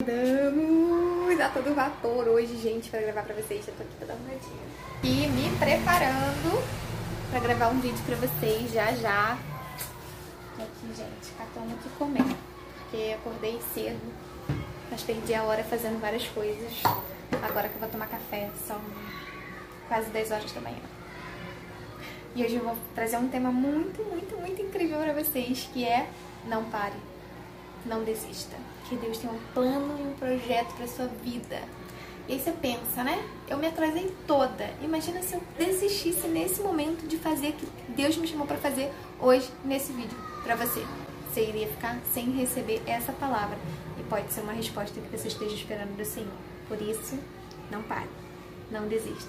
Estamos a todo vapor hoje, gente, para gravar para vocês. Já tô aqui toda arrumadinha. E me preparando para gravar um vídeo para vocês já já. Aqui, gente, catando o que comer. Porque acordei cedo, mas perdi a hora fazendo várias coisas. Agora que eu vou tomar café, são quase 10 horas da manhã. E hoje eu vou trazer um tema muito, muito, muito incrível para vocês, que é não pare, não desista que Deus tem um plano e um projeto para sua vida. E aí você pensa, né? Eu me atrasei toda. Imagina se eu desistisse nesse momento de fazer o que Deus me chamou para fazer hoje nesse vídeo para você. Você iria ficar sem receber essa palavra. E pode ser uma resposta que você esteja esperando do Senhor. Por isso, não pare. Não desista.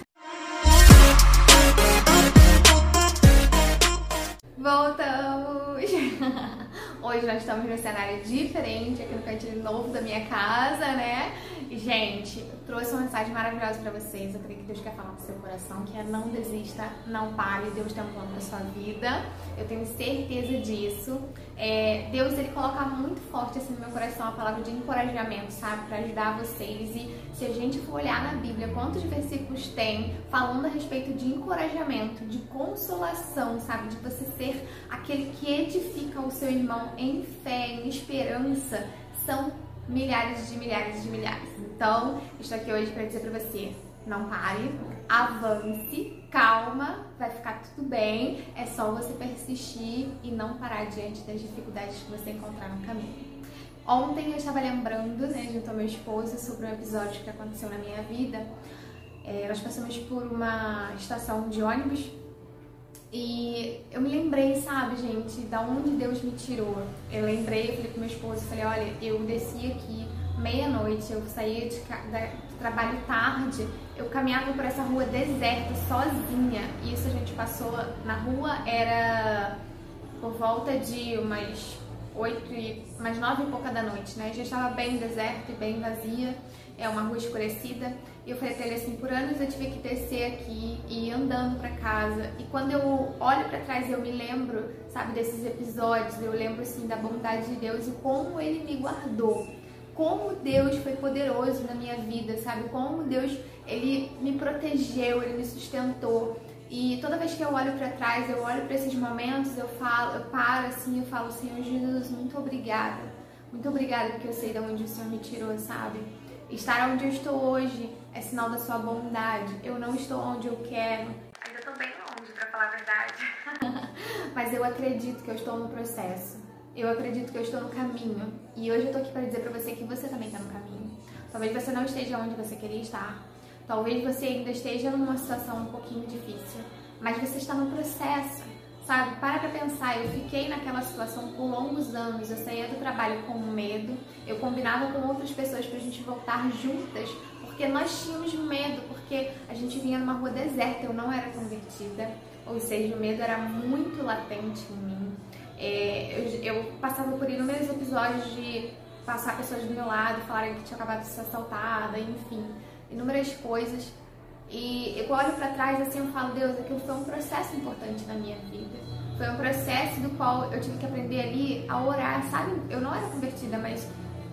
Voltamos! Hoje nós estamos num cenário diferente aqui no cantinho novo da minha casa, né? Gente, trouxe uma mensagem maravilhosa para vocês. Eu creio que Deus quer falar pro seu coração, que é não desista, não pare, Deus tem um plano pra sua vida. Eu tenho certeza disso. É, Deus, ele coloca muito forte assim no meu coração a palavra de encorajamento, sabe? Para ajudar vocês. E se a gente for olhar na Bíblia, quantos versículos tem falando a respeito de encorajamento, de consolação, sabe? De você ser aquele que edifica o seu irmão em fé, em esperança. São milhares de milhares de milhares. Então, estou aqui hoje para dizer para você: não pare, avance, calma, vai ficar tudo bem. É só você persistir e não parar diante das dificuldades que você encontrar no caminho. Ontem eu estava lembrando, né, junto ao meu esposo, sobre um episódio que aconteceu na minha vida. É, nós passamos por uma estação de ônibus e eu me lembrei, sabe, gente, da onde Deus me tirou. Eu lembrei, eu falei pro meu esposo, falei, olha, eu desci aqui meia-noite, eu saía de, de, trabalho tarde, eu caminhava por essa rua deserta, sozinha. E isso a gente passou na rua, era por volta de umas oito e mais nove e pouca da noite, né? Já estava bem deserto e bem vazia é uma rua escurecida. E eu falei pra ele assim, por anos eu tive que descer aqui e ir andando para casa. E quando eu olho para trás eu me lembro, sabe, desses episódios, eu lembro assim da bondade de Deus e como ele me guardou. Como Deus foi poderoso na minha vida, sabe? Como Deus, ele me protegeu, ele me sustentou. E toda vez que eu olho para trás, eu olho para esses momentos, eu falo, eu paro assim, eu falo, Senhor Jesus, muito obrigada. Muito obrigada porque eu sei de onde o Senhor me tirou, sabe? Estar onde eu estou hoje é sinal da sua bondade. Eu não estou onde eu quero. Ainda estou bem longe, para falar a verdade. Mas eu acredito que eu estou no processo. Eu acredito que eu estou no caminho. E hoje eu tô aqui para dizer para você que você também está no caminho. Talvez você não esteja onde você queria estar. Talvez você ainda esteja numa situação um pouquinho difícil. Mas você está no processo. Sabe, para pra pensar, eu fiquei naquela situação por longos anos, eu saía do trabalho com medo, eu combinava com outras pessoas pra gente voltar juntas, porque nós tínhamos medo, porque a gente vinha numa rua deserta, eu não era convertida, ou seja, o medo era muito latente em mim. É, eu, eu, passava por inúmeros episódios de passar pessoas do meu lado, falarem que tinha acabado de ser assaltada, enfim, inúmeras coisas. E eu olho para trás assim, eu falo, Deus, aquilo foi um processo importante na minha vida. Foi um processo do qual eu tive que aprender ali a orar, sabe? Eu não era convertida, mas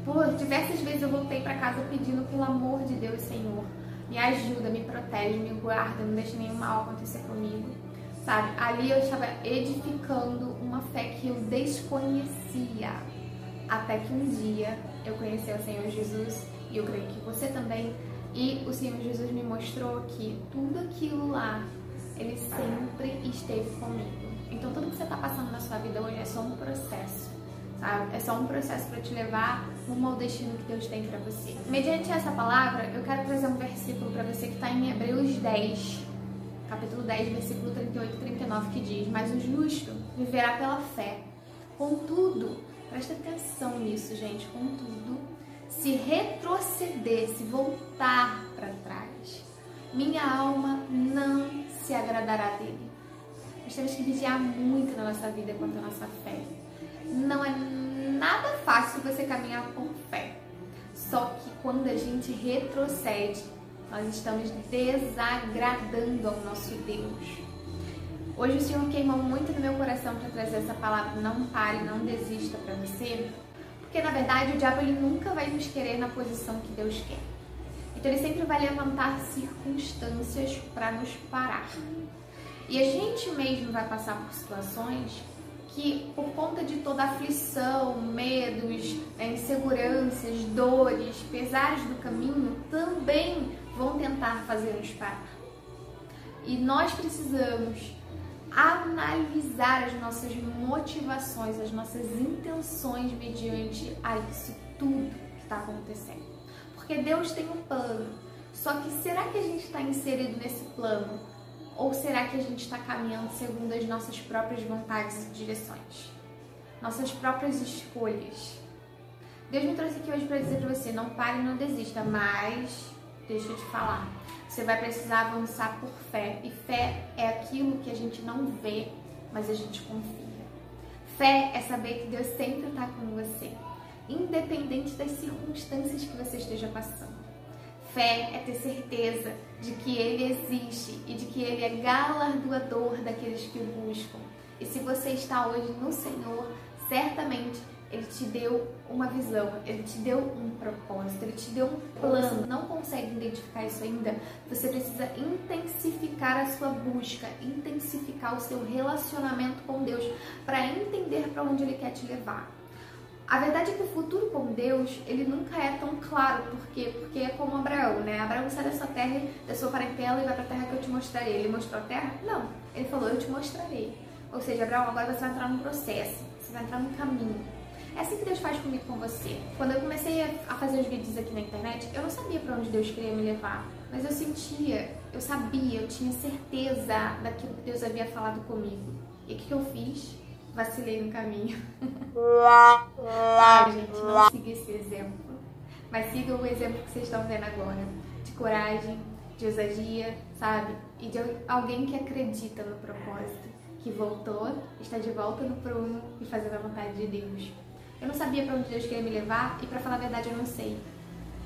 por diversas vezes eu voltei para casa pedindo pelo amor de Deus, Senhor, me ajuda, me protege, me guarda, não deixe nenhum mal acontecer comigo. Sabe? Ali eu estava edificando uma fé que eu desconhecia. Até que um dia eu conheci o Senhor Jesus e eu creio que você também e o Senhor Jesus me mostrou que tudo aquilo lá, Ele sempre esteve comigo. Então, tudo que você está passando na sua vida hoje é só um processo, sabe? É só um processo para te levar rumo ao destino que Deus tem para você. Mediante essa palavra, eu quero trazer um versículo para você que está em Hebreus 10, capítulo 10, versículo 38 e 39, que diz: Mas o justo viverá pela fé. Contudo, presta atenção nisso, gente, contudo se retroceder, se voltar para trás, minha alma não se agradará dele. Nós temos que vigiar muito na nossa vida quanto à nossa fé. Não é nada fácil você caminhar com fé. Só que quando a gente retrocede, nós estamos desagradando ao nosso Deus. Hoje o Senhor queimou muito no meu coração para trazer essa palavra não pare, não desista para você, Porque na verdade o diabo ele nunca vai nos querer na posição que Deus quer. Então ele sempre vai levantar circunstâncias para nos parar. E a gente mesmo vai passar por situações que, por conta de toda aflição, medos, né, inseguranças, dores, pesares do caminho, também vão tentar fazer-nos parar. E nós precisamos analisar as nossas motivações, as nossas intenções mediante a isso tudo que está acontecendo. Porque Deus tem um plano. Só que será que a gente está inserido nesse plano? Ou será que a gente está caminhando segundo as nossas próprias vontades e direções? Nossas próprias escolhas? Deus me trouxe aqui hoje para dizer para você: não pare, não desista, mas deixa eu te falar. Você vai precisar avançar por fé. E fé é aquilo que a gente não vê, mas a gente confia. Fé é saber que Deus sempre está com você, independente das circunstâncias que você esteja passando. Fé é ter certeza de que Ele existe e de que Ele é galardoador daqueles que o buscam. E se você está hoje no Senhor, certamente ele te deu uma visão, ele te deu um propósito, ele te deu um plano. Não consegue identificar isso ainda? Você precisa intensificar a sua busca, intensificar o seu relacionamento com Deus para entender para onde ele quer te levar. A verdade é que o futuro com Deus, ele nunca é tão claro, por quê? Porque é como Abraão, né? Abraão sai da sua terra, da sua parentela e vai para a terra que eu te mostrarei. Ele mostrou a terra? Não. Ele falou, eu te mostrarei. Ou seja, Abraão, agora você vai entrar num processo, você vai entrar num caminho. É assim que Deus faz comigo com você. Quando eu comecei a fazer os vídeos aqui na internet, eu não sabia para onde Deus queria me levar, mas eu sentia, eu sabia, eu tinha certeza daquilo que Deus havia falado comigo. E o que, que eu fiz? Vacilei no caminho. Ai, gente, não siga esse exemplo. Mas siga o exemplo que vocês estão vendo agora. De coragem, de ousadia, sabe? E de alguém que acredita no propósito. Que voltou, está de volta no prumo e fazendo a vontade de Deus. Eu não sabia para onde Deus queria me levar e para falar a verdade eu não sei.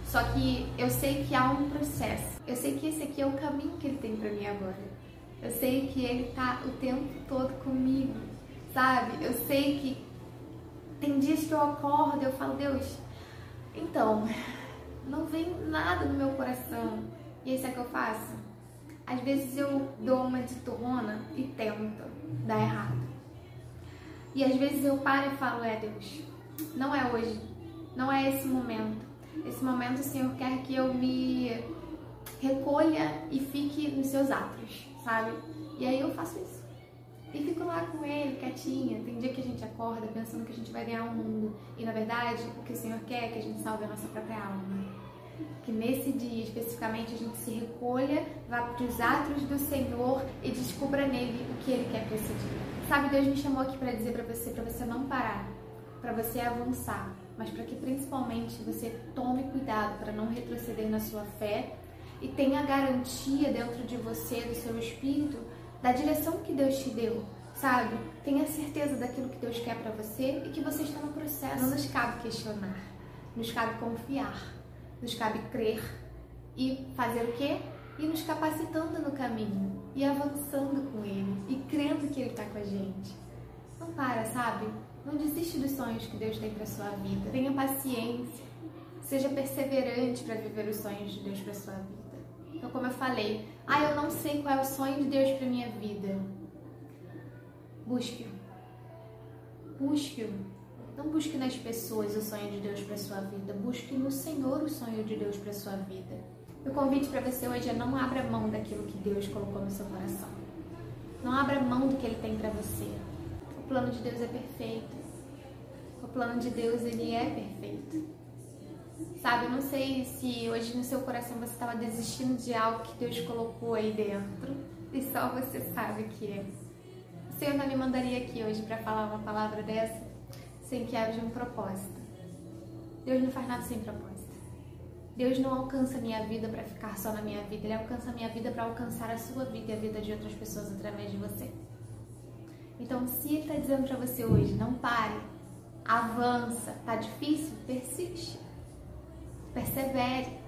Só que eu sei que há um processo. Eu sei que esse aqui é o caminho que ele tem para mim agora. Eu sei que ele tá o tempo todo comigo, sabe? Eu sei que tem dias que eu acordo e eu falo, Deus, então, não vem nada no meu coração. E aí sabe o que eu faço? Às vezes eu dou uma de torrona e tento dar errado. E às vezes eu paro e falo, é Deus, não é hoje. Não é esse momento. Esse momento o Senhor quer que eu me recolha e fique nos seus atos, sabe? E aí eu faço isso. E fico lá com ele, quietinha. Tem dia que a gente acorda pensando que a gente vai ganhar o mundo. E na verdade, o que o Senhor quer é que a gente salve a nossa própria alma. Que nesse dia especificamente a gente se recolha, vá para os atos do Senhor e descubra nele o que ele quer para esse dia. Sabe, Deus me chamou aqui para dizer para você, para você não parar para você avançar, mas para que principalmente você tome cuidado para não retroceder na sua fé e tenha garantia dentro de você, do seu espírito, da direção que Deus te deu, sabe? Tenha certeza daquilo que Deus quer para você e que você está no processo. Não nos cabe questionar, nos cabe confiar, nos cabe crer e fazer o quê? E nos capacitando no caminho e avançando com Ele e crendo que Ele está com a gente. Não para, sabe? Não desiste dos sonhos que Deus tem para sua vida. Tenha paciência. Seja perseverante para viver os sonhos de Deus para sua vida. Então, como eu falei, ah, eu não sei qual é o sonho de Deus para minha vida. Busque-o. Busque-o. Não busque nas pessoas o sonho de Deus para sua vida. Busque no Senhor o sonho de Deus para sua vida. O convite para você hoje é não abra mão daquilo que Deus colocou no seu coração. Não abra mão do que Ele tem para você plano de Deus é perfeito. O plano de Deus, ele é perfeito. Sabe, eu não sei se hoje no seu coração você estava desistindo de algo que Deus colocou aí dentro e só você sabe que é. O Senhor não me mandaria aqui hoje para falar uma palavra dessa sem que haja um propósito. Deus não faz nada sem propósito. Deus não alcança a minha vida para ficar só na minha vida, Ele alcança a minha vida para alcançar a sua vida e a vida de outras pessoas através de você. Então, se ele está dizendo para você hoje, não pare, avança, tá difícil, persiste, persevere,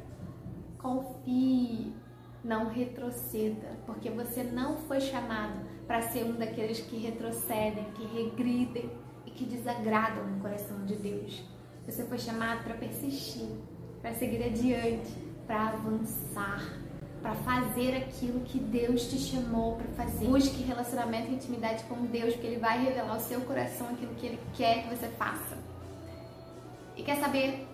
confie, não retroceda, porque você não foi chamado para ser um daqueles que retrocedem, que regridem e que desagradam no coração de Deus. Você foi chamado para persistir, para seguir adiante, para avançar, para fazer aquilo que Deus te chamou para fazer. Busque relacionamento e intimidade com Deus, porque Ele vai revelar ao seu coração aquilo que Ele quer que você faça. E quer saber?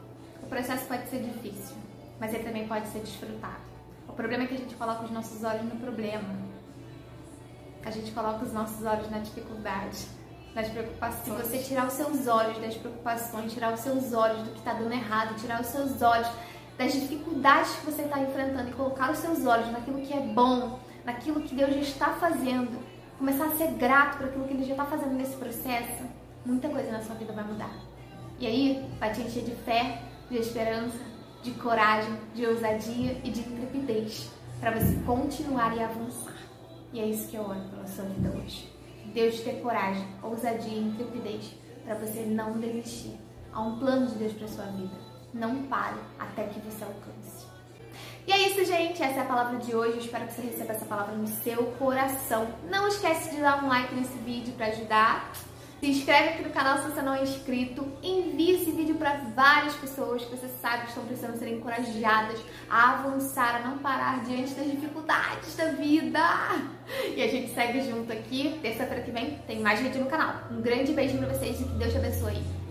O processo pode ser difícil, mas ele também pode ser desfrutado. O problema é que a gente coloca os nossos olhos no problema. A gente coloca os nossos olhos na dificuldade, nas preocupações. Se você tirar os seus olhos das preocupações, tirar os seus olhos do que está dando errado, tirar os seus olhos das dificuldades que você está enfrentando e colocar os seus olhos naquilo que é bom, naquilo que Deus já está fazendo, começar a ser grato por aquilo que Ele já está fazendo nesse processo, muita coisa na sua vida vai mudar. E aí vai te encher de fé, de esperança, de coragem, de ousadia e de intrepidez para você continuar e avançar. E é isso que eu oro pela sua vida hoje. Deus te ter coragem, ousadia e intrepidez para você não desistir. Há um plano de Deus para sua vida. Não pare até que você alcance. E é isso, gente. Essa é a palavra de hoje. Eu espero que você receba essa palavra no seu coração. Não esquece de dar um like nesse vídeo para ajudar. Se inscreve aqui no canal se você não é inscrito. Envie esse vídeo para várias pessoas que você sabe que estão precisando ser encorajadas a avançar, a não parar diante das dificuldades da vida. E a gente segue junto aqui. Terça-feira que vem tem mais vídeo no canal. Um grande beijo para vocês e que Deus te abençoe.